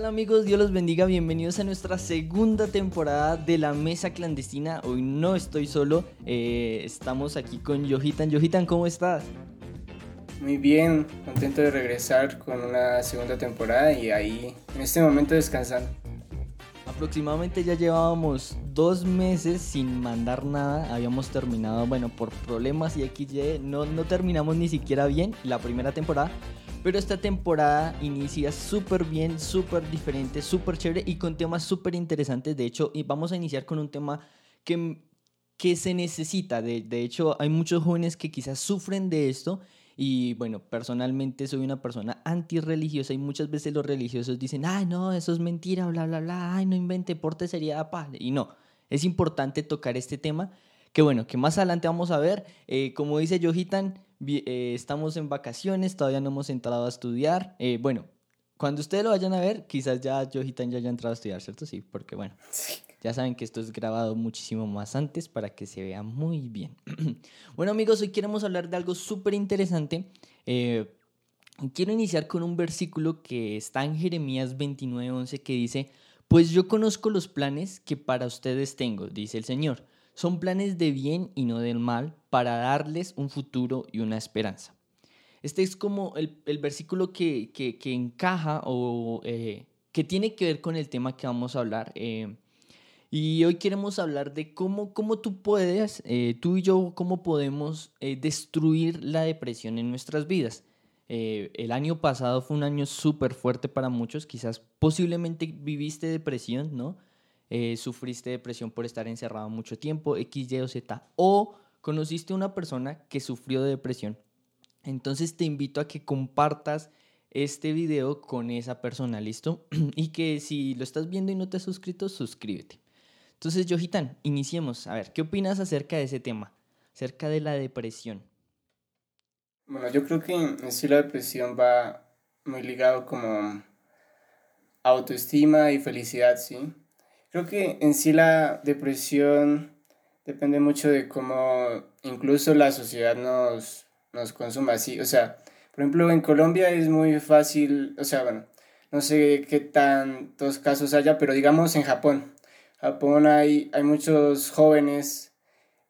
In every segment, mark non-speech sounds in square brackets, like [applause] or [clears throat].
tal amigos? Dios los bendiga, bienvenidos a nuestra segunda temporada de La Mesa Clandestina. Hoy no estoy solo, eh, estamos aquí con Yohitan. Yohitan, ¿cómo estás? Muy bien, contento de regresar con una segunda temporada y ahí en este momento descansando. Aproximadamente ya llevábamos dos meses sin mandar nada, habíamos terminado, bueno, por problemas y XY, no, no terminamos ni siquiera bien la primera temporada, pero esta temporada inicia súper bien, súper diferente, súper chévere y con temas súper interesantes. De hecho, vamos a iniciar con un tema que, que se necesita. De, de hecho, hay muchos jóvenes que quizás sufren de esto. Y bueno, personalmente soy una persona antirreligiosa y muchas veces los religiosos dicen, ay, no, eso es mentira, bla, bla, bla, ay, no invente, porte seriedad, paz. Y no, es importante tocar este tema que bueno, que más adelante vamos a ver. Eh, como dice Yohitan, eh, estamos en vacaciones, todavía no hemos entrado a estudiar. Eh, bueno, cuando ustedes lo vayan a ver, quizás ya Yohitan ya haya entrado a estudiar, ¿cierto? Sí, porque bueno, ya saben que esto es grabado muchísimo más antes para que se vea muy bien. [clears throat] bueno amigos, hoy queremos hablar de algo súper interesante. quiero iniciar con un versículo que está en Jeremías 29:11 que dice, pues yo conozco los planes que para ustedes tengo, dice el Señor son planes de bien y no del mal para darles un futuro y una esperanza. Este es como el, versículo que, encaja o eh, que tiene que ver con el tema que vamos a hablar. Eh, y hoy queremos hablar de cómo, cómo tú puedes, eh, tú y yo, cómo podemos destruir la depresión en nuestras vidas. el año pasado fue un año súper fuerte para muchos, quizás posiblemente viviste depresión, ¿no? Eh, sufriste depresión por estar encerrado mucho tiempo, X, Y o Z, o conociste a una persona que sufrió de depresión. Entonces te invito a que compartas este video con esa persona, ¿listo? [clears throat] y que si lo estás viendo y no te has suscrito, suscríbete. Entonces, Yohitan, iniciemos. A ver, ¿qué opinas acerca de ese tema? Acerca de la depresión. Bueno, yo creo que en sí la depresión va muy ligado como autoestima y felicidad, ¿sí? Creo que en sí la depresión depende mucho de cómo incluso la sociedad nos, nos consuma así. O sea, por ejemplo, en Colombia es muy fácil, o sea, bueno, no sé qué tantos casos haya, pero digamos en Japón. Japón hay, hay muchos jóvenes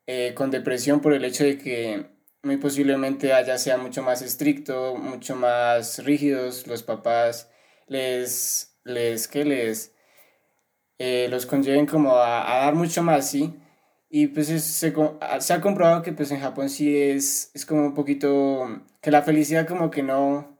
eh, con depresión por el hecho de que muy posiblemente allá sea mucho más estricto, mucho más rígidos, los papás les, les, ¿qué les? Eh, los conlleven como a, dar mucho más, ¿sí? Y pues se, se, ha comprobado que pues en Japón sí es, es como un poquito, que la felicidad como que no,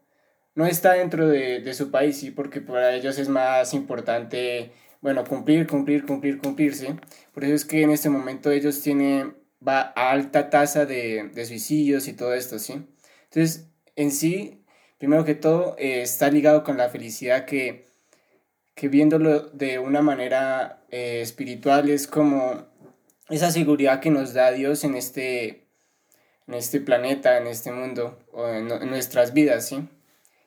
no está dentro de, de su país, ¿sí? Porque para ellos es más importante, bueno, cumplir, cumplir, cumplir, cumplir, ¿sí? Por eso es que en este momento ellos tienen va a alta tasa de, de suicidios y todo esto, ¿sí? Entonces, en sí, primero que todo, eh, está ligado con la felicidad que que viéndolo de una manera eh, espiritual es como esa seguridad que nos da Dios en este, en este planeta, en este mundo, o en, nuestras vidas, ¿sí?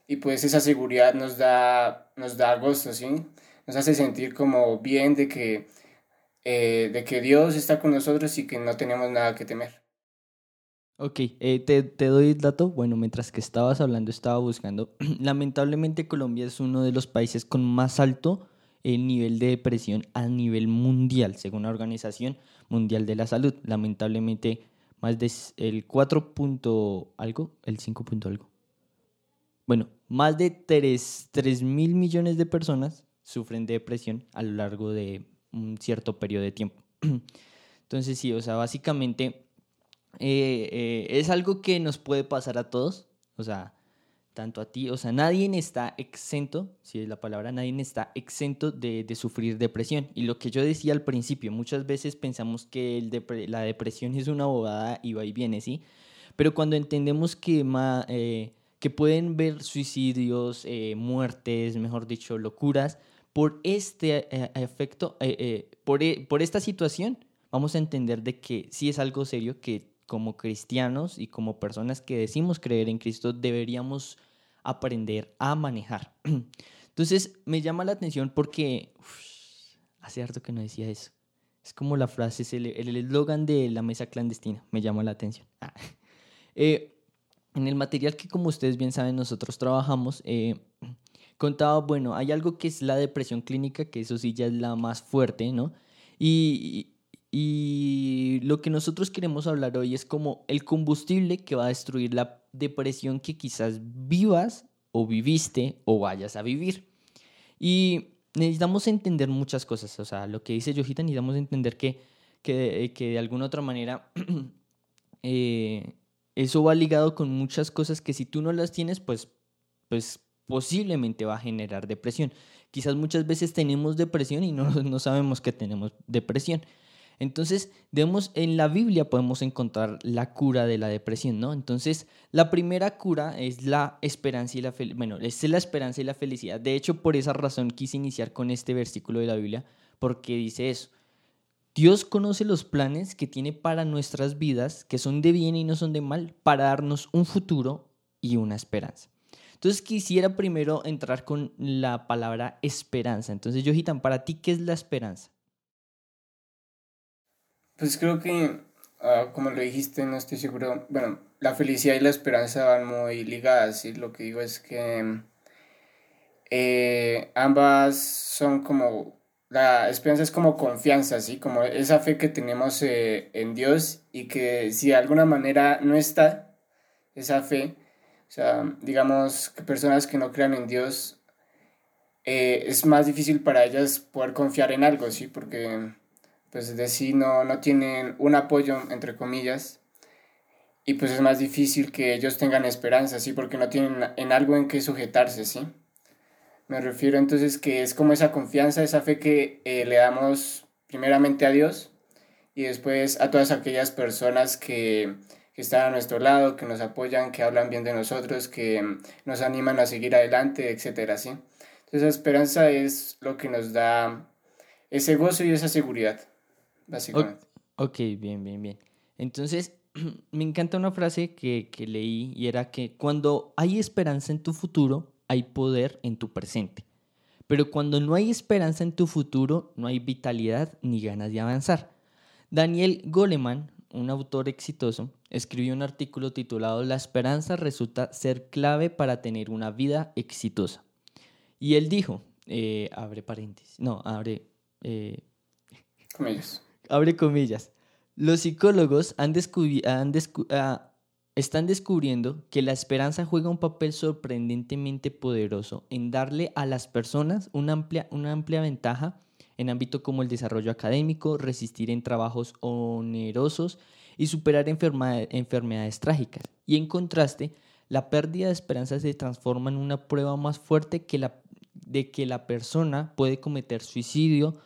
Y pues esa seguridad nos da, nos da gozo, ¿sí? Nos hace sentir como bien de que, eh, de que Dios está con nosotros y que no tenemos nada que temer. Ok, eh, te, te, doy el dato. Bueno, mientras que estabas hablando, estaba buscando. [clears throat] Lamentablemente Colombia es uno de los países con más alto eh, nivel de depresión a nivel mundial, según la Organización Mundial de la Salud. Lamentablemente, más de el 4 punto algo, el 5 punto algo. Bueno, más de 3, 3 mil millones de personas sufren de depresión a lo largo de un cierto periodo de tiempo. [clears throat] Entonces, sí, o sea, básicamente eh, eh, es algo que nos puede pasar a todos, o sea, tanto a ti, o sea, nadie está exento, si es la palabra, nadie está exento de, sufrir depresión. Y lo que yo decía al principio, muchas veces pensamos que la depresión es una bobada y va y viene, ¿sí? Pero cuando entendemos que, eh, que pueden ver suicidios, muertes, mejor dicho, locuras, por este efecto, por, e, por esta situación, vamos a entender de que sí es algo serio, que como cristianos y como personas que decimos creer en Cristo, deberíamos aprender a manejar. [clears throat] Entonces, me llama la atención porque hace harto que no decía eso. Es como la frase, es el eslogan de la mesa clandestina, me llama la atención. Ah. Eh, en el material que como ustedes bien saben nosotros trabajamos, eh, contaba, bueno, hay algo que es la depresión clínica, que eso sí ya es la más fuerte, ¿no? Y, y lo que nosotros queremos hablar hoy es como el combustible que va a destruir la depresión que quizás vivas o viviste o vayas a vivir. Y necesitamos entender muchas cosas, o sea, lo que dice Yojita, necesitamos entender que, que, que de alguna otra manera [clears throat] eh, eso va ligado con muchas cosas que si tú no las tienes, pues, pues posiblemente va a generar depresión. Quizás muchas veces tenemos depresión y no, [laughs] no sabemos que tenemos depresión. Entonces, debemos, en la Biblia podemos encontrar la cura de la depresión, ¿no? Entonces, la primera cura es la esperanza y la felicidad. Bueno, es la esperanza y la felicidad. De hecho, por esa razón quise iniciar con este versículo de la Biblia, porque dice eso. Dios conoce los planes que tiene para nuestras vidas, que son de bien y no son de mal, para darnos un futuro y una esperanza. Entonces quisiera primero entrar con la palabra esperanza. Entonces, Johitan, para ti, ¿qué es la esperanza? Pues creo que, ah, como lo dijiste, no estoy seguro. Bueno, la felicidad y la esperanza van muy ligadas y lo que digo es que eh, ambas son como, la esperanza es como confianza, ¿sí? Como esa fe que tenemos eh, en Dios y que si de alguna manera no está esa fe, o sea, digamos que personas que no crean en Dios, eh, es más difícil para ellas poder confiar en algo, ¿sí? Porque pues de sí no, no tienen un apoyo, entre comillas, y pues es más difícil que ellos tengan esperanza, ¿sí? Porque no tienen en algo en que sujetarse, ¿sí? Me refiero entonces que es como esa confianza, esa fe que eh, le damos primeramente a Dios y después a todas aquellas personas que, que están a nuestro lado, que nos apoyan, que hablan bien de nosotros, que nos animan a seguir adelante, etcétera, ¿sí? Entonces la esperanza es lo que nos da ese gozo y esa seguridad básicamente. Ok, bien, bien, bien. Entonces, [clears throat] me encanta una frase que, que leí y era que cuando hay esperanza en tu futuro, hay poder en tu presente. Pero cuando no hay esperanza en tu futuro, no hay vitalidad ni ganas de avanzar. Daniel Goleman, un autor exitoso, escribió un artículo titulado La esperanza resulta ser clave para tener una vida exitosa. Y él dijo, eh, abre paréntesis, no, abre... Eh, Comillas abre comillas, los psicólogos han ah, están descubriendo que la esperanza juega un papel sorprendentemente poderoso en darle a las personas una amplia, una amplia ventaja en ámbitos como el desarrollo académico, resistir en trabajos onerosos y superar enfermedades trágicas. Y en contraste, la pérdida de esperanza se transforma en una prueba más fuerte que la, de que la persona puede cometer suicidio,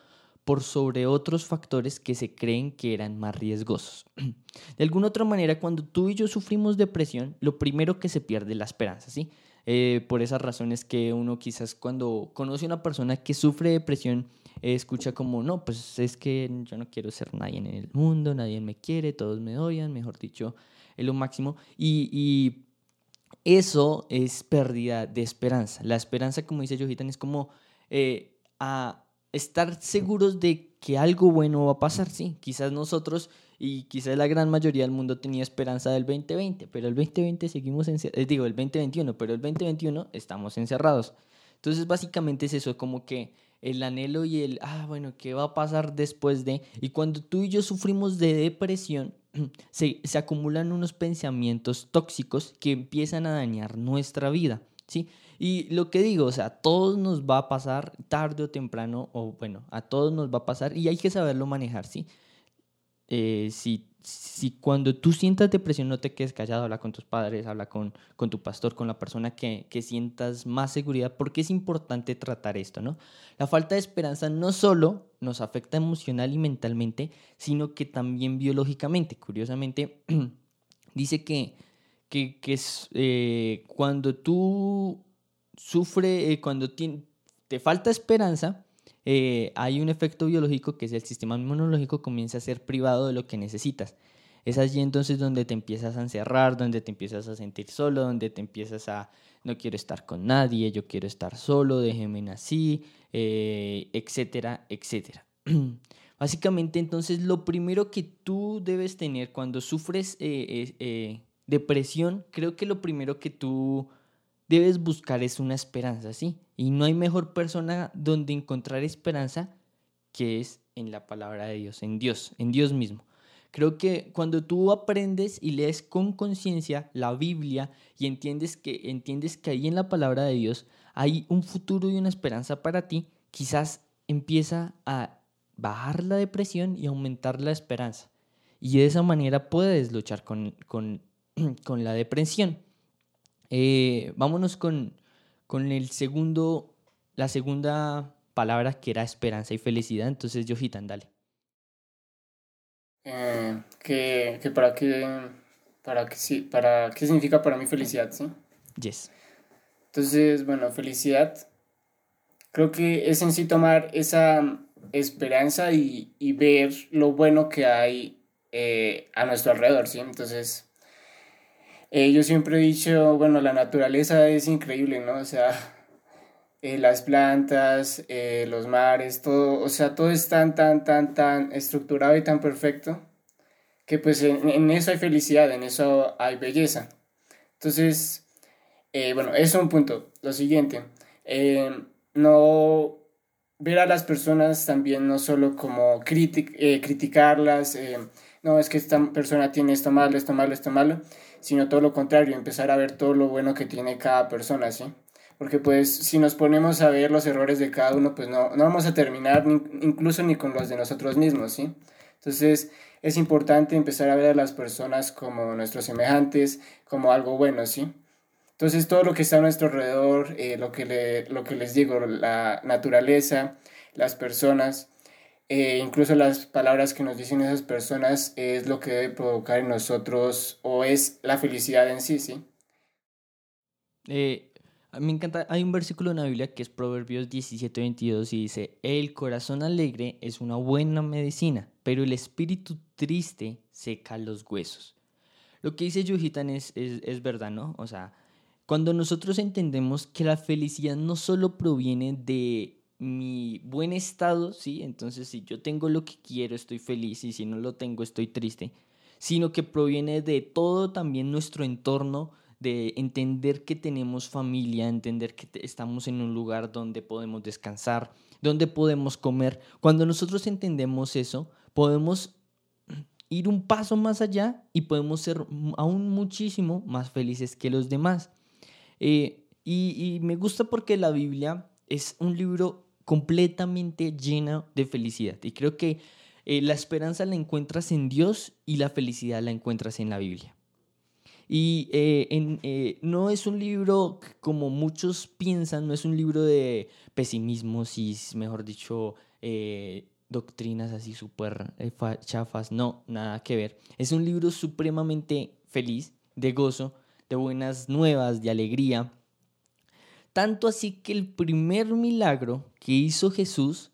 por sobre otros factores que se creen que eran más riesgosos. [clears throat] De alguna otra manera, cuando tú y yo sufrimos depresión, lo primero que se pierde es la esperanza, ¿sí? Eh, por esas razones que uno quizás cuando conoce a una persona que sufre depresión, eh, escucha como, no, pues es que yo no quiero ser nadie en el mundo, nadie me quiere, todos me odian, mejor dicho, es lo máximo. Y, eso es pérdida de esperanza. La esperanza, como dice Johitan, es como eh, a estar seguros de que algo bueno va a pasar, sí. Quizás nosotros y quizás la gran mayoría del mundo tenía esperanza del 2020, pero el 2020 seguimos encerrados, eh, digo, el 2021, pero el 2021 estamos encerrados. Entonces, básicamente es eso, como que el anhelo y el, ah, bueno, ¿qué va a pasar después de? Y cuando tú y yo sufrimos de depresión, [clears throat] se, se acumulan unos pensamientos tóxicos que empiezan a dañar nuestra vida, ¿sí? Y lo que digo, o sea, a todos nos va a pasar tarde o temprano, o bueno, a todos nos va a pasar y hay que saberlo manejar, ¿sí? Eh, si, si cuando tú sientas depresión no te quedes callado, habla con tus padres, habla con, con tu pastor, con la persona que, que sientas más seguridad, porque es importante tratar esto, ¿no? La falta de esperanza no solo nos afecta emocional y mentalmente, sino que también biológicamente. Curiosamente, [clears throat] dice que, que, que es, eh, cuando tú sufre, eh, cuando te falta esperanza, eh, hay un efecto biológico que es el sistema inmunológico comienza a ser privado de lo que necesitas. Es allí entonces donde te empiezas a encerrar, donde te empiezas a sentir solo, donde te empiezas a no quiero estar con nadie, yo quiero estar solo, déjenme así, eh, etcétera, etcétera. [clears throat] Básicamente entonces lo primero que tú debes tener cuando sufres depresión, creo que lo primero que tú debes buscar es una esperanza, ¿sí? Y no hay mejor persona donde encontrar esperanza que es en la palabra de Dios, en Dios, en Dios mismo. Creo que cuando tú aprendes y lees con conciencia la Biblia y entiendes que, entiendes que ahí en la palabra de Dios hay un futuro y una esperanza para ti, quizás empieza a bajar la depresión y aumentar la esperanza. Y de esa manera puedes luchar con, con, [clears throat] la depresión. Eh, vámonos con, con el segundo, la segunda palabra que era esperanza y felicidad. Entonces, Johitan, dale. Eh, que, que, para qué para que sí, para qué significa para mí felicidad, ¿sí? Yes. Entonces, bueno, felicidad creo que es en sí tomar esa esperanza y, y ver lo bueno que hay eh, a nuestro alrededor, ¿sí? Entonces, eh, yo siempre he dicho, bueno, la naturaleza es increíble, ¿no? O sea, eh, las plantas, eh, los mares, todo, o sea, todo es tan, tan, tan, tan estructurado y tan perfecto que pues en, eso hay felicidad, en eso hay belleza. Entonces, bueno, eso es un punto. Lo siguiente, no ver a las personas también no solo como criticarlas, no, es que esta persona tiene esto malo, esto malo, esto malo, sino todo lo contrario, empezar a ver todo lo bueno que tiene cada persona, ¿sí? porque pues si nos ponemos a ver los errores de cada uno, pues no, no vamos a terminar incluso ni con los de nosotros mismos, ¿sí? Entonces es importante empezar a ver a las personas como nuestros semejantes, como algo bueno, ¿sí? Entonces todo lo que está a nuestro alrededor, eh, lo, que lo que les digo, la naturaleza, las personas, eh, incluso las palabras que nos dicen esas personas es lo que debe provocar en nosotros o es la felicidad en sí, ¿sí? Eh, me encanta, hay un versículo en la Biblia que es Proverbios 17, 22 y dice, el corazón alegre es una buena medicina, pero el espíritu triste seca los huesos. Lo que dice Yuhitan es, es, es verdad, ¿no? O sea, cuando nosotros entendemos que la felicidad no solo proviene de mi buen estado, ¿sí? Entonces, si yo tengo lo que quiero, estoy feliz y si no lo tengo, estoy triste, sino que proviene de todo también nuestro entorno, de entender que tenemos familia, entender que estamos en un lugar donde podemos descansar, donde podemos comer. Cuando nosotros entendemos eso, podemos ir un paso más allá y podemos ser aún muchísimo más felices que los demás. Eh, y, me gusta porque la Biblia es un libro completamente lleno de felicidad. Y creo que eh, la esperanza la encuentras en Dios y la felicidad la encuentras en la Biblia. Y eh, eh, no es un libro como muchos piensan, no es un libro de pesimismo, si mejor dicho, doctrinas así súper chafas, no, nada que ver. Es un libro supremamente feliz, de gozo, de buenas nuevas, de alegría. Tanto así que el primer milagro que hizo Jesús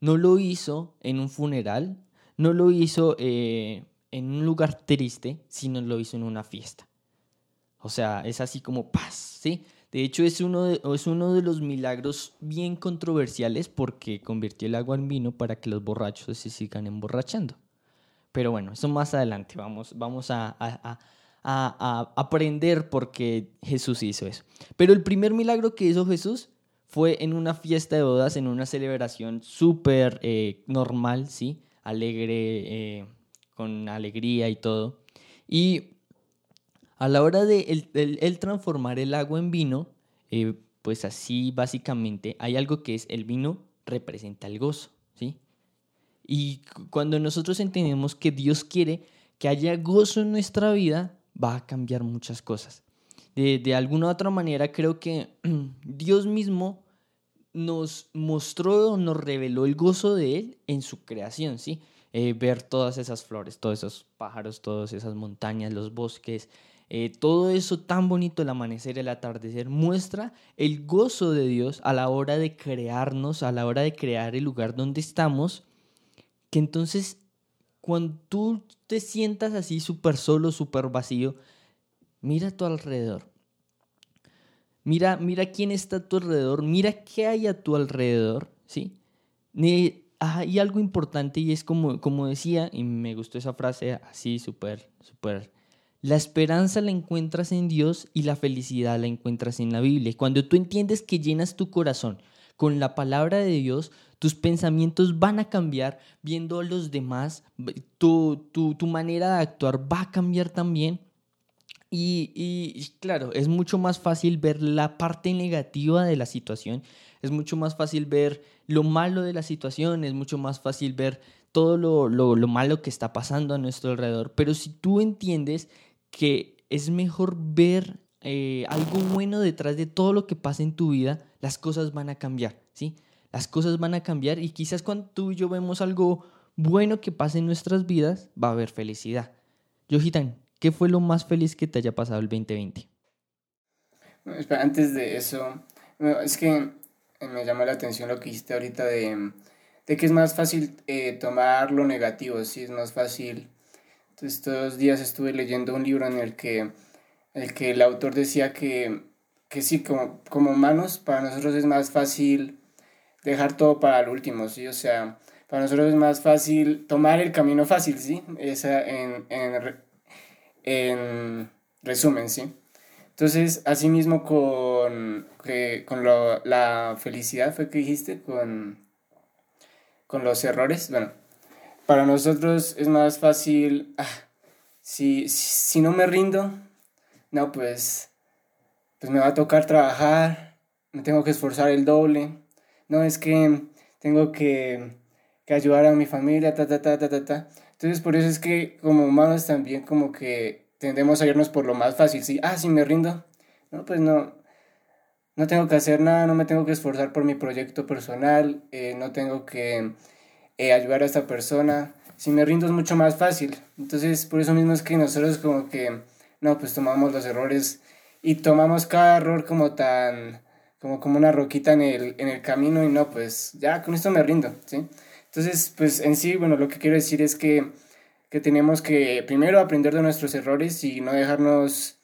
no lo hizo en un funeral, no lo hizo en un lugar triste, sino lo hizo en una fiesta. O sea, es así como paz, ¿sí? De hecho, es uno de, es uno de los milagros bien controversiales porque convirtió el agua en vino para que los borrachos se sigan emborrachando. Pero bueno, eso más adelante. Vamos, vamos a, aprender por qué Jesús hizo eso. Pero el primer milagro que hizo Jesús fue en una fiesta de bodas, en una celebración súper eh, normal, ¿sí? Alegre, eh, con alegría y todo. Y a la hora de el, transformar el agua en vino, eh, pues así básicamente hay algo que es el vino representa el gozo, ¿sí? Y cuando nosotros entendemos que Dios quiere que haya gozo en nuestra vida, va a cambiar muchas cosas. De, de alguna u otra manera creo que [clears throat] Dios mismo nos mostró, nos reveló el gozo de Él en su creación, ¿sí? Eh, ver todas esas flores, todos esos pájaros, todas esas montañas, los bosques, eh, todo eso tan bonito, el amanecer, el atardecer, muestra el gozo de Dios a la hora de crearnos, a la hora de crear el lugar donde estamos, que entonces cuando tú te sientas así súper solo, súper vacío, mira a tu alrededor. Mira, mira quién está a tu alrededor, mira qué hay a tu alrededor, ¿sí? hay algo importante y es como, como decía, y me gustó esa frase así súper, súper La esperanza la encuentras en Dios y la felicidad la encuentras en la Biblia. Cuando tú entiendes que llenas tu corazón con la palabra de Dios, tus pensamientos van a cambiar viendo a los demás, tu, tu, manera de actuar va a cambiar también. Y, y, claro, es mucho más fácil ver la parte negativa de la situación, es mucho más fácil ver lo malo de la situación, es mucho más fácil ver todo lo, lo, lo malo que está pasando a nuestro alrededor. Pero si tú entiendes que es mejor ver eh, algo bueno detrás de todo lo que pasa en tu vida, las cosas van a cambiar, ¿sí? Las cosas van a cambiar y quizás cuando tú y yo vemos algo bueno que pasa en nuestras vidas, va a haber felicidad. Yojitan, ¿qué fue lo más feliz que te haya pasado el 2020? antes de eso, es que me llama la atención lo que dijiste ahorita de, de que es más fácil eh, tomar lo negativo, sí, es más fácil estos días estuve leyendo un libro en el que el, que el autor decía que, que sí, como, como humanos, para nosotros es más fácil dejar todo para el último, ¿sí? O sea, para nosotros es más fácil tomar el camino fácil, ¿sí? Esa en, en, en resumen, ¿sí? Entonces, así mismo con, con lo, la felicidad, fue que dijiste, con, con los errores, bueno, para nosotros es más fácil, ah, si, si, no me rindo, no, pues, pues me va a tocar trabajar, me tengo que esforzar el doble, no, es que tengo que, que ayudar a mi familia, ta, ta, ta, ta, ta, ta. Entonces, por eso es que como humanos también como que tendemos a irnos por lo más fácil, ¿sí? Ah, si me rindo, no, pues no, no tengo que hacer nada, no me tengo que esforzar por mi proyecto personal, eh, no tengo que eh, ayudar a esta persona. Si me rindo es mucho más fácil. Entonces, por eso mismo es que nosotros como que, no, pues tomamos los errores y tomamos cada error como tan, como, como una roquita en el, en el camino y no, pues ya con esto me rindo, ¿sí? Entonces, pues en sí, bueno, lo que quiero decir es que, que tenemos que primero aprender de nuestros errores y no dejarnos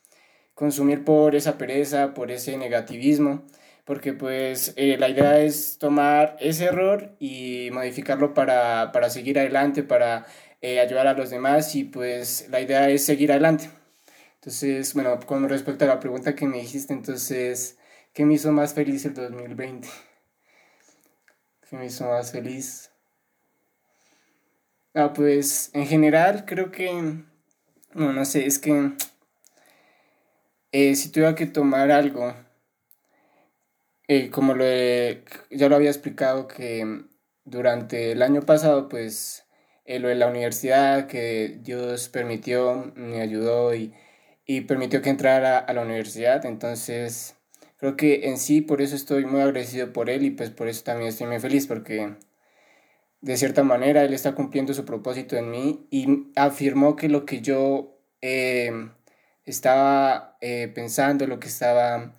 consumir por esa pereza, por ese negativismo porque pues eh, la idea es tomar ese error y modificarlo para, para seguir adelante, para eh, ayudar a los demás y pues la idea es seguir adelante. Entonces, bueno, con respecto a la pregunta que me dijiste, entonces, ¿qué me hizo más feliz el 2020? ¿Qué me hizo más feliz? Ah, pues en general creo que, no, no sé, es que eh, si tuviera que tomar algo, como lo ya lo había explicado que durante el año pasado, pues eh, lo de la universidad, que Dios permitió, me ayudó y, y permitió que entrara a la universidad. Entonces, creo que en sí por eso estoy muy agradecido por Él y pues por eso también estoy muy feliz porque de cierta manera Él está cumpliendo su propósito en mí y afirmó que lo que yo eh, estaba eh, pensando, lo que estaba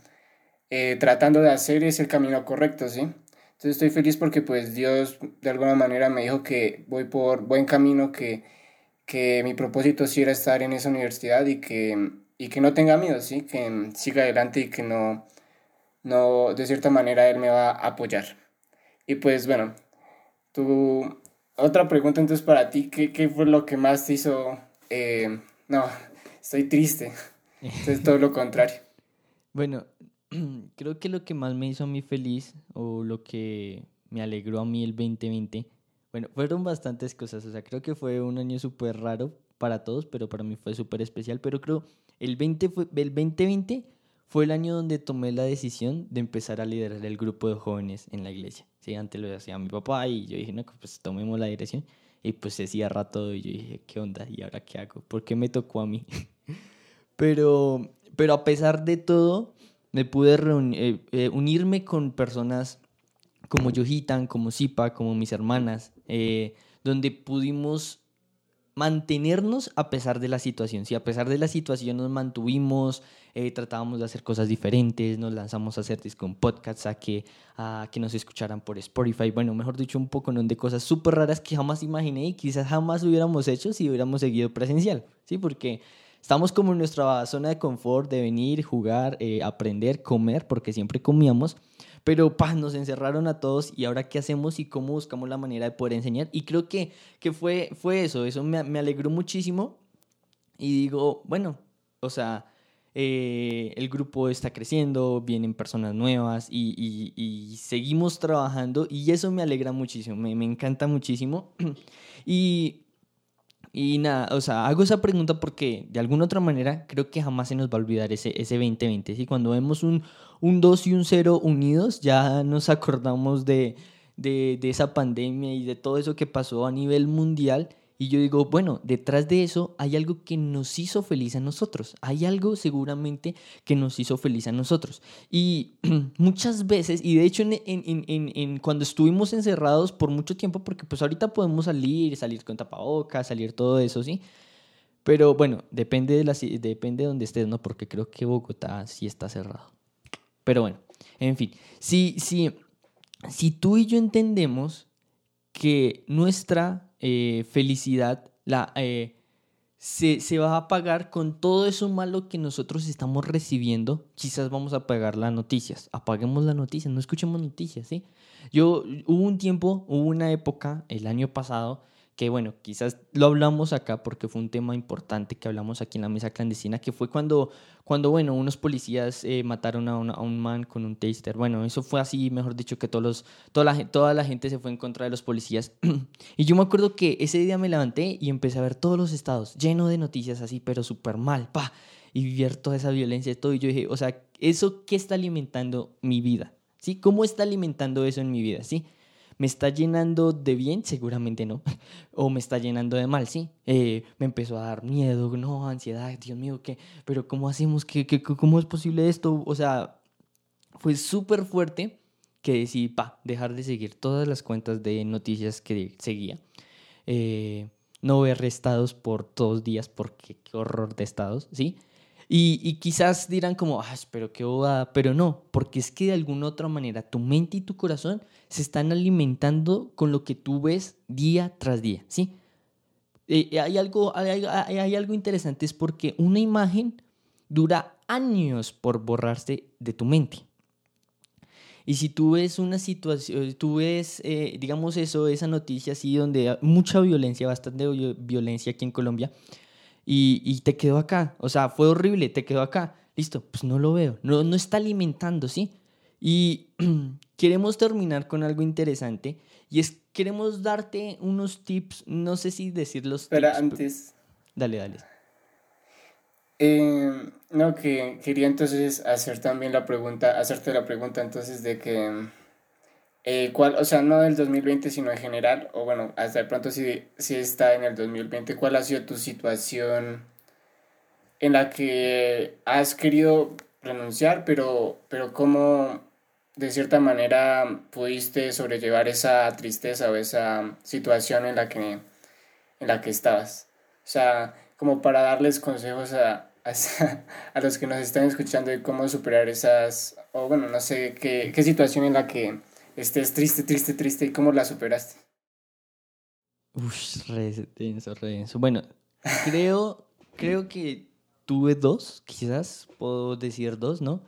eh, tratando de hacer es el camino correcto, ¿sí? Entonces estoy feliz porque pues Dios de alguna manera me dijo que voy por buen camino, que, que mi propósito sí era estar en esa universidad y que, y que no tenga miedo, ¿sí? Que siga adelante y que no, no, de cierta manera Él me va a apoyar. Y pues bueno, tu otra pregunta entonces para ti, ¿qué, qué fue lo que más te hizo? Eh, no, estoy triste. Entonces todo lo contrario. [laughs] Bueno, [clears throat] creo que lo que más me hizo a mí feliz o lo que me alegró a mí el 2020, bueno, fueron bastantes cosas, o sea, creo que fue un año súper raro para todos, pero para mí fue súper especial, pero creo el, 20 fue, el 2020 fue el año donde tomé la decisión de empezar a liderar el grupo de jóvenes en la iglesia. Sí, antes lo hacía mi papá y yo dije, no, pues tomemos la dirección. Y pues se cierra todo y yo dije, ¿qué onda? ¿Y ahora qué hago? ¿Por qué me tocó a mí? [laughs] pero, pero a pesar de todo, me pude eh, eh, unirme con personas como Yohitan, como Zipa, como mis hermanas, eh, donde pudimos mantenernos a pesar de la situación. Si a pesar de la situación nos mantuvimos, tratábamos de hacer cosas diferentes, nos lanzamos a hacer con podcasts, a que, a que nos escucharan por Spotify, bueno, mejor dicho, un poco de cosas súper raras que jamás imaginé y quizás jamás hubiéramos hecho si hubiéramos seguido presencial, ¿sí? Porque Estamos como en nuestra zona de confort de venir, jugar, eh, aprender, comer, porque siempre comíamos, pero nos encerraron a todos y ahora qué hacemos y cómo buscamos la manera de poder enseñar. Y creo que, que fue, fue eso, eso me, me alegró muchísimo y digo, bueno, o sea, eh, el grupo está creciendo, vienen personas nuevas y, y, seguimos trabajando y eso me alegra muchísimo, me, me encanta muchísimo. [clears throat] y, y nada, o sea, hago esa pregunta porque de alguna otra manera creo que jamás se nos va a olvidar ese, ese 2020. ¿sí? Cuando vemos un, un 2 y un 0 unidos, ya nos acordamos de, de, de esa pandemia y de todo eso que pasó a nivel mundial y yo digo, bueno, detrás de eso hay algo que nos hizo feliz a nosotros. Hay algo seguramente que nos hizo feliz a nosotros. Y [clears throat] muchas veces, y de hecho en, en, en, cuando estuvimos encerrados por mucho tiempo, porque pues ahorita podemos salir, salir con tapabocas, salir todo eso, ¿sí? Pero bueno, depende de, la, depende de donde estés, ¿no? Porque creo que Bogotá sí está cerrado. Pero bueno, en fin, si, si, si tú y yo entendemos que nuestra eh, felicidad la, eh, se, se, va a pagar con todo eso malo que nosotros estamos recibiendo. Quizás vamos a pagar las noticias. Apaguemos las noticias, no escuchemos noticias, ¿sí? Yo, hubo un tiempo, hubo una época, el año pasado, que bueno, quizás lo hablamos acá porque fue un tema importante que hablamos aquí en la mesa clandestina, que fue cuando, cuando bueno, unos policías eh, mataron a, a, un man con un taster. Bueno, eso fue así, mejor dicho, que todos los, toda, la, toda la gente se fue en contra de los policías. [clears throat] y yo me acuerdo que ese día me levanté y empecé a ver todos los estados, lleno de noticias así, pero súper mal, pa, y ver toda esa violencia y todo. Y yo dije, o sea, ¿eso qué está alimentando mi vida? ¿Sí? ¿Cómo está alimentando eso en mi vida? ¿Sí? ¿Me está llenando de bien? Seguramente no. [laughs] o me está llenando de mal, sí. Eh, me empezó a dar miedo, no, ansiedad, Dios mío, ¿qué? Pero ¿cómo hacemos? ¿Qué, qué, cómo es posible esto? O sea, fue súper fuerte que decidí, pa, dejar de seguir todas las cuentas de noticias que seguía. Eh, no ver estados por dos días porque qué horror de estados, ¿sí? Y, y quizás dirán como, ah, pero qué bobada, pero no, porque es que de alguna otra manera tu mente y tu corazón se están alimentando con lo que tú ves día tras día, ¿sí? Eh, hay, algo, hay, hay, algo interesante, es porque una imagen dura años por borrarse de tu mente. Y si tú ves una situación, tú ves, eh, digamos eso, esa noticia así donde mucha violencia, bastante violencia aquí en Colombia, y, te quedó acá. O sea, fue horrible, te quedó acá. Listo, pues no lo veo. No, no está alimentando, ¿sí? Y [clears throat] queremos terminar con algo interesante. Y es, queremos darte unos tips, no sé si decirlos. Pero antes. Dale, dale. Eh, no, que quería entonces hacer también la pregunta, hacerte la pregunta entonces de que eh, ¿cuál, o sea, no del 2020, sino en general, o bueno, hasta de pronto si, si está en el 2020, ¿cuál ha sido tu situación en la que has querido renunciar, pero, pero cómo de cierta manera pudiste sobrellevar esa tristeza o esa situación en la que, en la que estabas? O sea, como para darles consejos a, a, [laughs] a los que nos están escuchando de cómo superar esas, o bueno, no sé, qué, qué situación en la que estés triste, triste, triste, ¿y cómo la superaste? Uf, re denso, re denso. Bueno, creo, creo que tuve dos, quizás puedo decir dos, ¿no?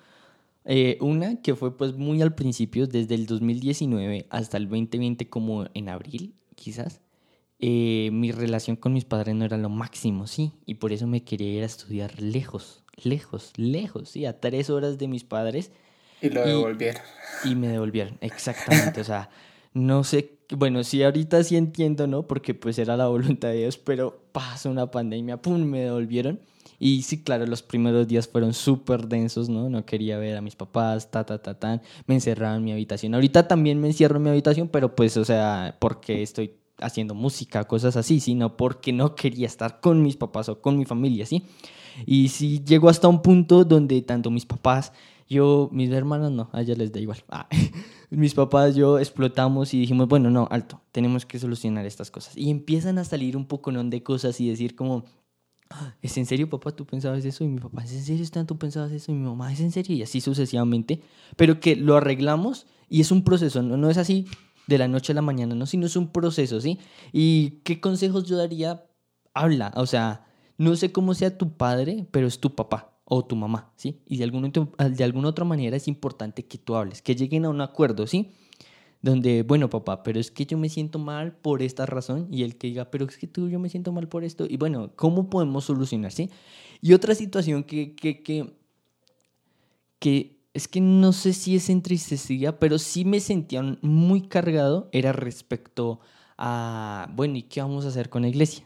Eh, una que fue pues muy al principio, desde el 2019 hasta el 2020 como en abril, quizás. Eh, mi relación con mis padres no era lo máximo, sí, y por eso me quería ir a estudiar lejos, lejos, lejos, sí, a tres horas de mis padres y lo devolvieron. Y, me devolvieron, exactamente. o sea, no sé, bueno, sí, ahorita sí entiendo, ¿no? Porque pues era la voluntad de Dios, pero pasó una pandemia, ¡pum! Me devolvieron. Y sí, claro, los primeros días fueron súper densos, ¿no? No quería ver a mis papás, ta, ta, ta, ta. Me encerraba en mi habitación. Ahorita también me encierro en mi habitación, pero pues, o sea, porque estoy haciendo música, cosas así, sino porque no quería estar con mis papás o con mi familia, ¿sí? Y sí llegó hasta un punto donde tanto mis papás yo, mis hermanos no, a ellas les da igual. [laughs] Ah, mis papás, yo explotamos y dijimos, bueno, no, alto, tenemos que solucionar estas cosas. Y empiezan a salir un poco de cosas y decir como, ah, ¿es en serio, papá, tú pensabas eso? Y mi papá, ¿es en serio, Stan, tú pensabas eso? Y mi mamá, ¿es en serio? Y así sucesivamente. Pero que lo arreglamos y es un proceso, no, no es así de la noche a la mañana, no, sino es un proceso, ¿sí? ¿Y qué consejos yo daría? Habla, o sea, no sé cómo sea tu padre, pero es tu papá o tu mamá, ¿sí? Y de alguna, de alguna otra manera es importante que tú hables, que lleguen a un acuerdo, ¿sí? donde, bueno, papá, pero es que yo me siento mal por esta razón y el que diga, pero es que tú, yo me siento mal por esto. Y bueno, ¿cómo podemos solucionar, sí? Y otra situación que, que, que, que es que no sé si es entristecida, pero sí me sentía muy cargado, era respecto a, bueno, ¿y qué vamos a hacer con la iglesia?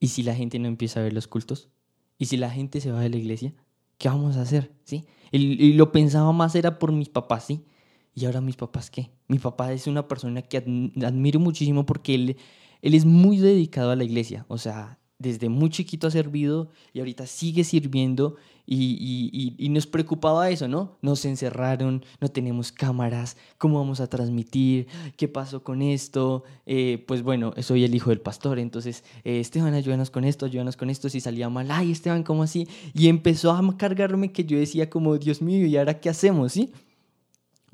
¿Y si la gente no empieza a ver los cultos? ¿Y si la gente se va de la iglesia? ¿Qué vamos a hacer? ¿Sí? Y, lo pensaba más era por mis papás, ¿sí? ¿Y ahora mis papás qué? Mi papá es una persona que admiro muchísimo porque él, él es muy dedicado a la iglesia. O sea, desde muy chiquito ha servido y ahorita sigue sirviendo y, y, nos preocupaba eso, ¿no? Nos encerraron, no tenemos cámaras, ¿cómo vamos a transmitir? ¿Qué pasó con esto? Eh, pues bueno, soy el hijo del pastor, entonces, eh, Esteban, ayúdanos con esto, ayúdanos con esto, si salía mal, ay, Esteban, ¿cómo así? Y empezó a cargarme que yo decía como, Dios mío, ¿y ahora qué hacemos? ¿Sí?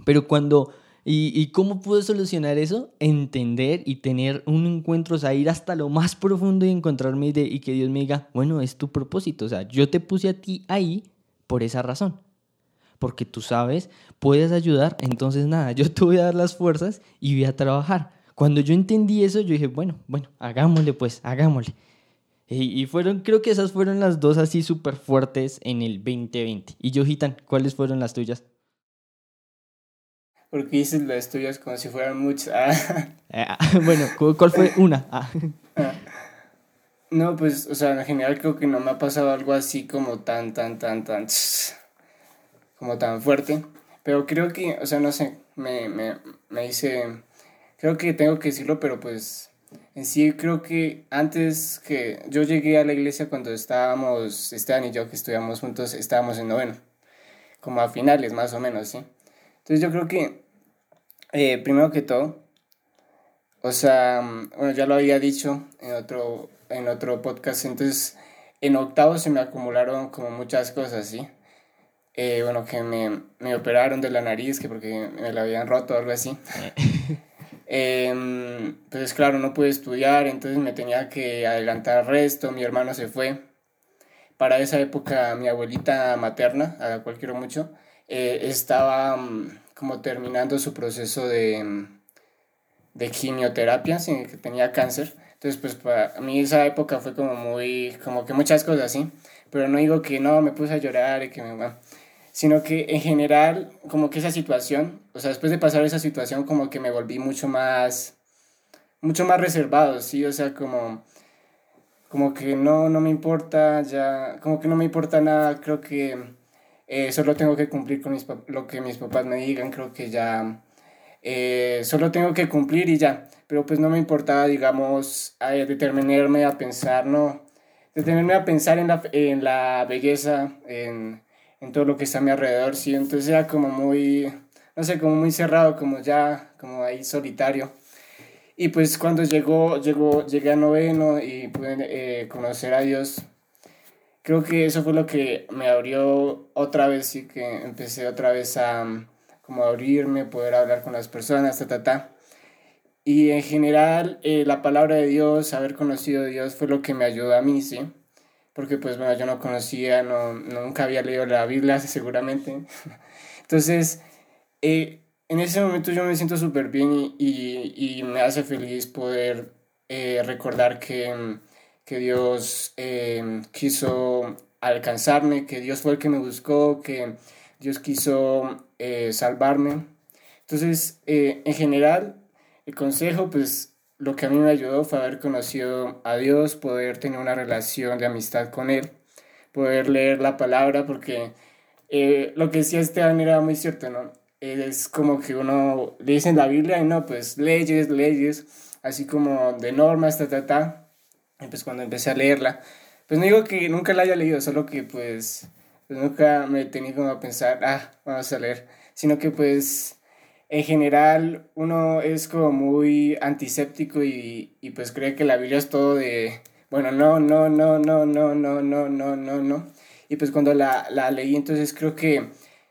Pero cuando ¿Y, cómo pude solucionar eso? Entender y tener un encuentro, o sea, ir hasta lo más profundo y encontrarme y que Dios me diga, bueno, es tu propósito, o sea, yo te puse a ti ahí por esa razón. Porque tú sabes, puedes ayudar, entonces nada, yo te voy a dar las fuerzas y voy a trabajar. Cuando yo entendí eso, yo dije, bueno, bueno, hagámosle pues, hagámosle. Y, fueron, creo que esas fueron las dos así súper fuertes en el 2020. Y yo, Gitan, ¿cuáles fueron las tuyas? Porque dices las tuyas como si fueran muchas. [laughs] Eh, ah, [laughs] bueno, ¿cuál fue [laughs] una? Ah. Ah. No, pues, o sea, en general creo que no me ha pasado algo así como tan, tan, tan, tan, como tan fuerte. Pero creo que, o sea, no sé, me, me, me dice, creo que tengo que decirlo, pero pues en sí creo que antes que yo llegué a la iglesia cuando estábamos, Esteban y yo que estudiamos juntos, estábamos en noveno, como a finales más o menos, ¿sí? Entonces yo creo que eh, primero que todo, o sea, bueno, ya lo había dicho en otro, en otro podcast, entonces en octavo se me acumularon como muchas cosas, ¿sí? Eh, bueno, que me, me, operaron de la nariz, que porque me la habían roto o algo así. [laughs] eh, pues claro, no pude estudiar, entonces me tenía que adelantar el resto, mi hermano se fue. Para esa época mi abuelita materna, a la cual quiero mucho, eh, estaba mm, como terminando su proceso de, de quimioterapia, que tenía cáncer. Entonces, pues para mí esa época fue como muy, como que muchas cosas así, pero no digo que no, me puse a llorar y que me... Sino que en general, como que esa situación, o sea, después de pasar esa situación, como que me volví mucho más, mucho más reservado, ¿sí? O sea, como, como que no, no me importa ya, como que no me importa nada, creo que eh, solo tengo que cumplir con lo que mis papás me digan, creo que ya, eh, solo tengo que cumplir y ya, pero pues no me importaba, digamos, determinarme a pensar, no, detenerme a pensar en la, en la belleza, en, en, todo lo que está a mi alrededor, sí, entonces era como muy, no sé, como muy cerrado, como ya, como ahí solitario. Y pues cuando llegó, llegó, llegué a noveno y pude eh, conocer a Dios, creo que eso fue lo que me abrió otra vez y que empecé otra vez a mm, como abrirme, poder hablar con las personas, ta, ta, ta. Y en general eh, la palabra de Dios, haber conocido a Dios fue lo que me ayudó a mí, ¿sí? Porque pues bueno, yo no conocía, no, nunca había leído la Biblia [laughs] seguramente. Entonces, eh, en ese momento yo me siento súper bien y, y, me hace feliz poder eh, recordar que mm, que Dios em, quiso alcanzarme, que Dios fue el que me buscó, que Dios quiso eh, salvarme. Entonces, eh, en general, el consejo, pues lo que a mí me ayudó fue haber conocido a Dios, poder tener una relación de amistad con Él, poder leer la palabra, porque eh, lo que decía Esteban era muy cierto, ¿no? Es como que uno le dice en la Biblia y no, pues leyes, leyes, así como de normas, ta, ta, ta pues cuando empecé a leerla, pues no digo que nunca la haya leído, solo que pues, pues nunca me tenía como a pensar, ah, vamos a leer, sino que pues en general uno es como muy antiséptico y, y pues cree que la Biblia es todo de, bueno, no, no, no, no, no, no, no, no, no, no. Y pues cuando la, la leí, entonces creo que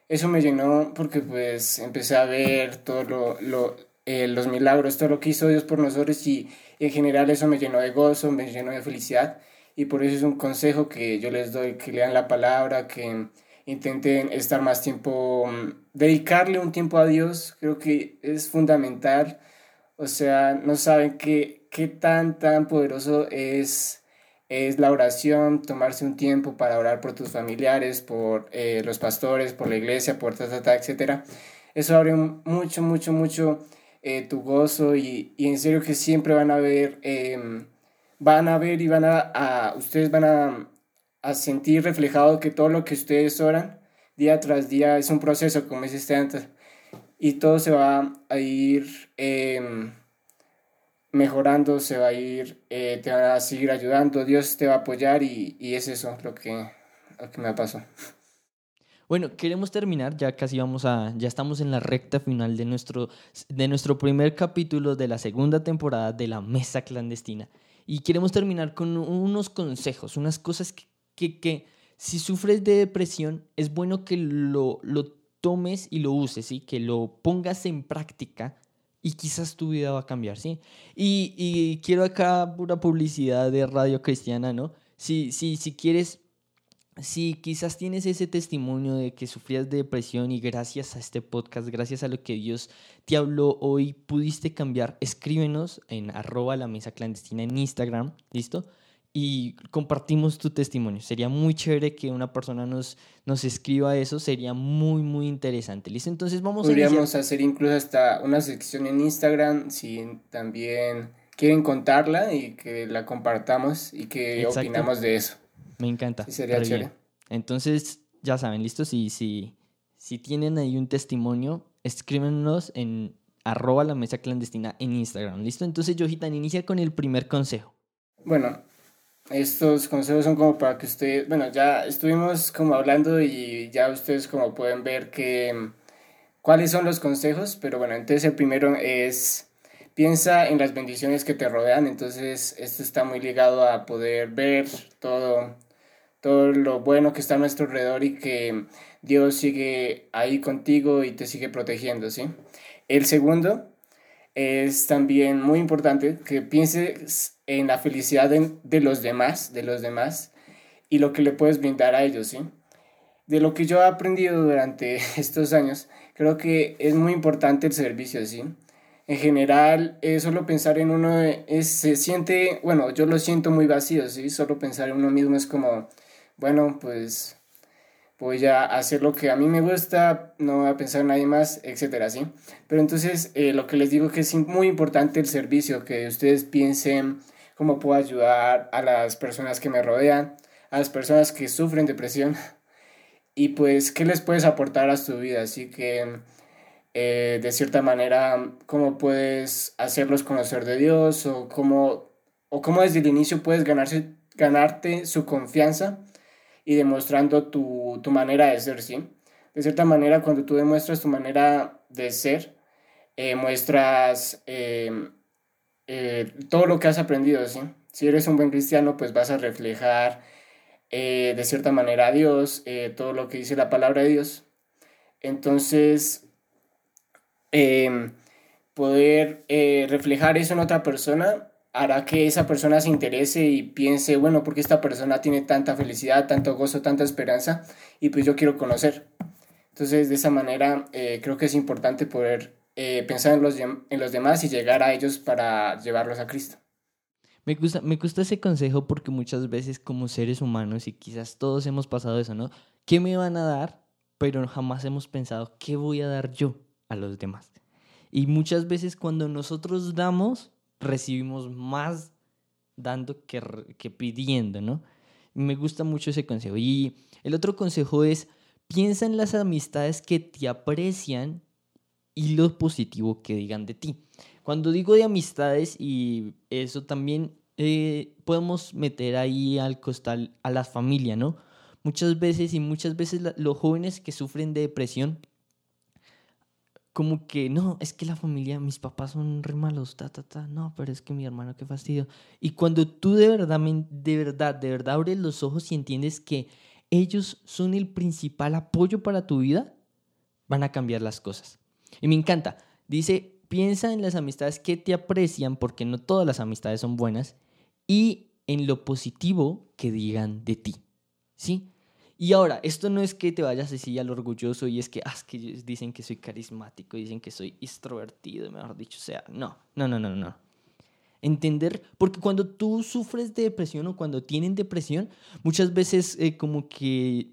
eso me llenó porque pues empecé a ver todo lo, lo eh, los milagros, todo lo que hizo Dios por nosotros y, en general eso me llenó de gozo, me llenó de felicidad y por eso es un consejo que yo les doy, que lean la palabra, que intenten estar más tiempo, mm, dedicarle un tiempo a Dios, creo que es fundamental. O sea, no saben qué, qué tan, tan poderoso es, es la oración, tomarse un tiempo para orar por tus familiares, por eh, los pastores, por la iglesia, por ta, ta, etc. Eso abre mucho, mucho, mucho eh, tu gozo y, y, en serio que siempre van a ver, em, van a ver y van a, a ustedes van a a sentir reflejado que todo lo que ustedes oran día tras día es un proceso, como este antes, y todo se va a ir em, mejorando, se va a ir, eh, te va a seguir ayudando, Dios te va a apoyar y, y es eso lo que, lo que me pasado. Bueno, queremos terminar, ya casi vamos a, ya estamos en la recta final de nuestro, de nuestro primer capítulo de la segunda temporada de la Mesa Clandestina. Y queremos terminar con unos consejos, unas cosas que que, si sufres de depresión, es bueno que lo, lo tomes y lo uses, ¿sí? Que lo pongas en práctica y quizás tu vida va a cambiar, ¿sí? Y, y quiero acá pura publicidad de Radio Cristiana, ¿no? Si, si, si quieres, si quizás tienes ese testimonio de que sufrías de depresión y gracias a este podcast, gracias a lo que Dios te habló hoy, pudiste cambiar, escríbenos en arroba la mesa clandestina en Instagram, ¿listo? y compartimos tu testimonio. Sería muy chévere que una persona nos, nos escriba eso, sería muy, muy interesante. ¿Listo? Entonces vamos Podríamos hacer incluso hasta una sección en Instagram si también quieren contarla y que la compartamos y que opinamos de eso. Me encanta. sería chévere. Entonces, ya saben, ¿listo? Si, si, si tienen ahí un testimonio, escríbenos en arroba la mesa clandestina en Instagram. ¿Listo? Entonces, Johitan, inicia con el primer consejo. Bueno, estos consejos son como para que ustedes, bueno, ya estuvimos como hablando y ya ustedes como pueden ver que cuáles son los consejos, pero bueno, entonces el primero es piensa en las bendiciones que te rodean, entonces esto está muy ligado a poder ver todo todo lo bueno que está a nuestro alrededor y que Dios sigue ahí contigo y te sigue protegiendo, ¿sí? El segundo es también muy importante que pienses en la felicidad de, los demás, de los demás, y lo que le puedes brindar a ellos, ¿sí? De lo que yo he aprendido durante [laughs] estos años, creo que es muy importante el servicio, ¿sí? En general, solo pensar en uno es, se siente, bueno, yo lo siento muy vacío, ¿sí? Solo pensar en uno mismo es como, bueno, pues voy a hacer lo que a mí me gusta, no voy a pensar en nadie más, etcétera, ¿sí? Pero entonces, eh, lo que les digo que es muy importante el servicio, que ustedes piensen cómo puedo ayudar a las personas que me rodean, a las personas que sufren depresión [laughs] y pues qué les puedes aportar a su vida. Así que eh, de cierta manera, cómo puedes hacerlos conocer de Dios o cómo, o cómo desde el inicio puedes ganarse, ganarte su confianza y demostrando tu, tu manera de ser, ¿sí? De cierta manera, cuando tú demuestras tu manera de ser, eh, muestras... Eh, eh, todo lo que has aprendido, ¿sí? Si eres un buen cristiano, pues vas a reflejar eh, de cierta manera a Dios, todo lo que dice la palabra de Dios. Entonces, em, poder reflejar eso en otra persona hará que esa persona se interese y piense, bueno, porque esta persona tiene tanta felicidad, tanto gozo, tanta esperanza, y pues yo quiero conocer. Entonces, de esa manera, creo que es importante poder eh, pensar en los, en los demás y llegar a ellos para llevarlos a Cristo. Me gusta, me gusta ese consejo porque muchas veces como seres humanos, y quizás todos hemos pasado eso, ¿no? ¿Qué me van a dar? Pero jamás hemos pensado, ¿qué voy a dar yo a los demás? Y muchas veces cuando nosotros damos, recibimos más dando que, que pidiendo, ¿no? Me gusta mucho ese consejo. Y el otro consejo es, piensa en las amistades que te aprecian y lo positivo que digan de ti. Cuando digo de amistades y eso también eh, podemos meter ahí al costal a la familia, ¿no? Muchas veces y muchas veces los jóvenes que sufren de depresión, como que no, es que la familia, mis papás son re malos, ta, ta, ta, no, pero es que mi hermano, qué fastidio. Y cuando tú de verdad, de verdad, de verdad abres los ojos y entiendes que ellos son el principal apoyo para tu vida, van a cambiar las cosas. Y me encanta. Dice, piensa en las amistades que te aprecian, porque no todas las amistades son buenas, y en lo positivo que digan de ti. ¿Sí? Y ahora, esto no es que te vayas así al orgulloso y es que, ah, que dicen que soy carismático, dicen que soy extrovertido, mejor dicho, sea, no, no, no, no, no. Entender, porque cuando tú sufres de depresión o cuando tienen depresión, muchas veces eh, como que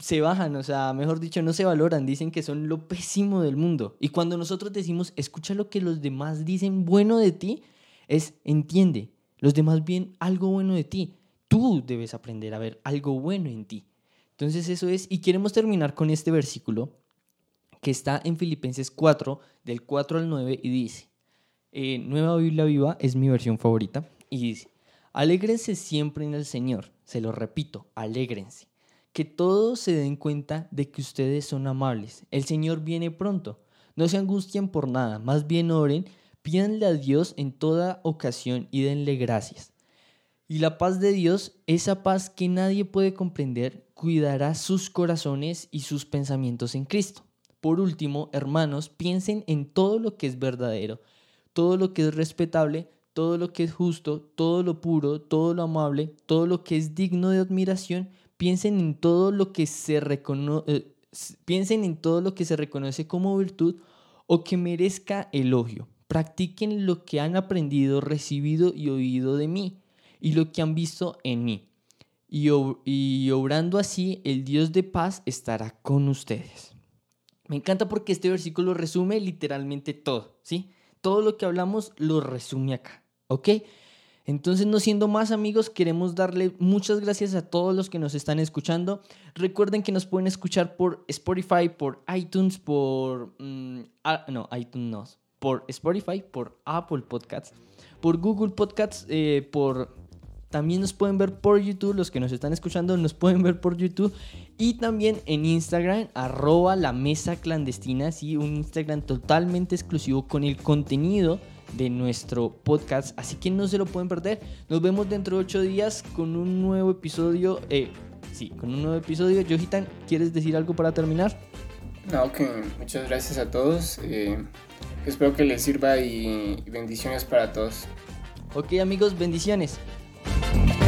se bajan, o sea, mejor dicho, no se valoran, dicen que son lo pésimo del mundo. Y cuando nosotros decimos, escucha lo que los demás dicen bueno de ti, es entiende, los demás ven algo bueno de ti. Tú debes aprender a ver algo bueno en ti. Entonces eso es, y queremos terminar con este versículo que está en Filipenses 4, del 4 al 9, y dice, eh, Nueva Biblia Viva es mi versión favorita, y dice, alégrense siempre en el Señor, se lo repito, alégrense que todos se den cuenta de que ustedes son amables. El Señor viene pronto. No se angustien por nada, más bien oren, pídanle a Dios en toda ocasión y denle gracias. Y la paz de Dios, esa paz que nadie puede comprender, cuidará sus corazones y sus pensamientos en Cristo. Por último, hermanos, piensen en todo lo que es verdadero, todo lo que es respetable, todo lo que es justo, todo lo puro, todo lo amable, todo lo que es digno de admiración, piensen en todo lo que se reconoce, eh, piensen en todo lo que se reconoce como virtud o que merezca elogio. Practiquen lo que han aprendido, recibido y oído de mí y lo que han visto en mí. Y, y obrando así, el Dios de paz estará con ustedes. Me encanta porque este versículo resume literalmente todo, ¿sí? Todo lo que hablamos lo resume acá, ¿ok? Entonces, no siendo más amigos, queremos darle muchas gracias a todos los que nos están escuchando. Recuerden que nos pueden escuchar por Spotify, por iTunes, por... Mm, no, iTunes no. Por Spotify, por Apple Podcasts, por Google Podcasts, eh, por... También nos pueden ver por YouTube, los que nos están escuchando nos pueden ver por YouTube. Y también en Instagram, arroba la mesa clandestina, sí, un Instagram totalmente exclusivo con el contenido de nuestro podcast, así que no se lo pueden perder. Nos vemos dentro de ocho días con un nuevo episodio. Eh, sí, con un nuevo episodio. Johitan, ¿quieres decir algo para terminar? No, que muchas gracias a todos. Eh, espero que les sirva y bendiciones para todos. Ok amigos, bendiciones. Bye.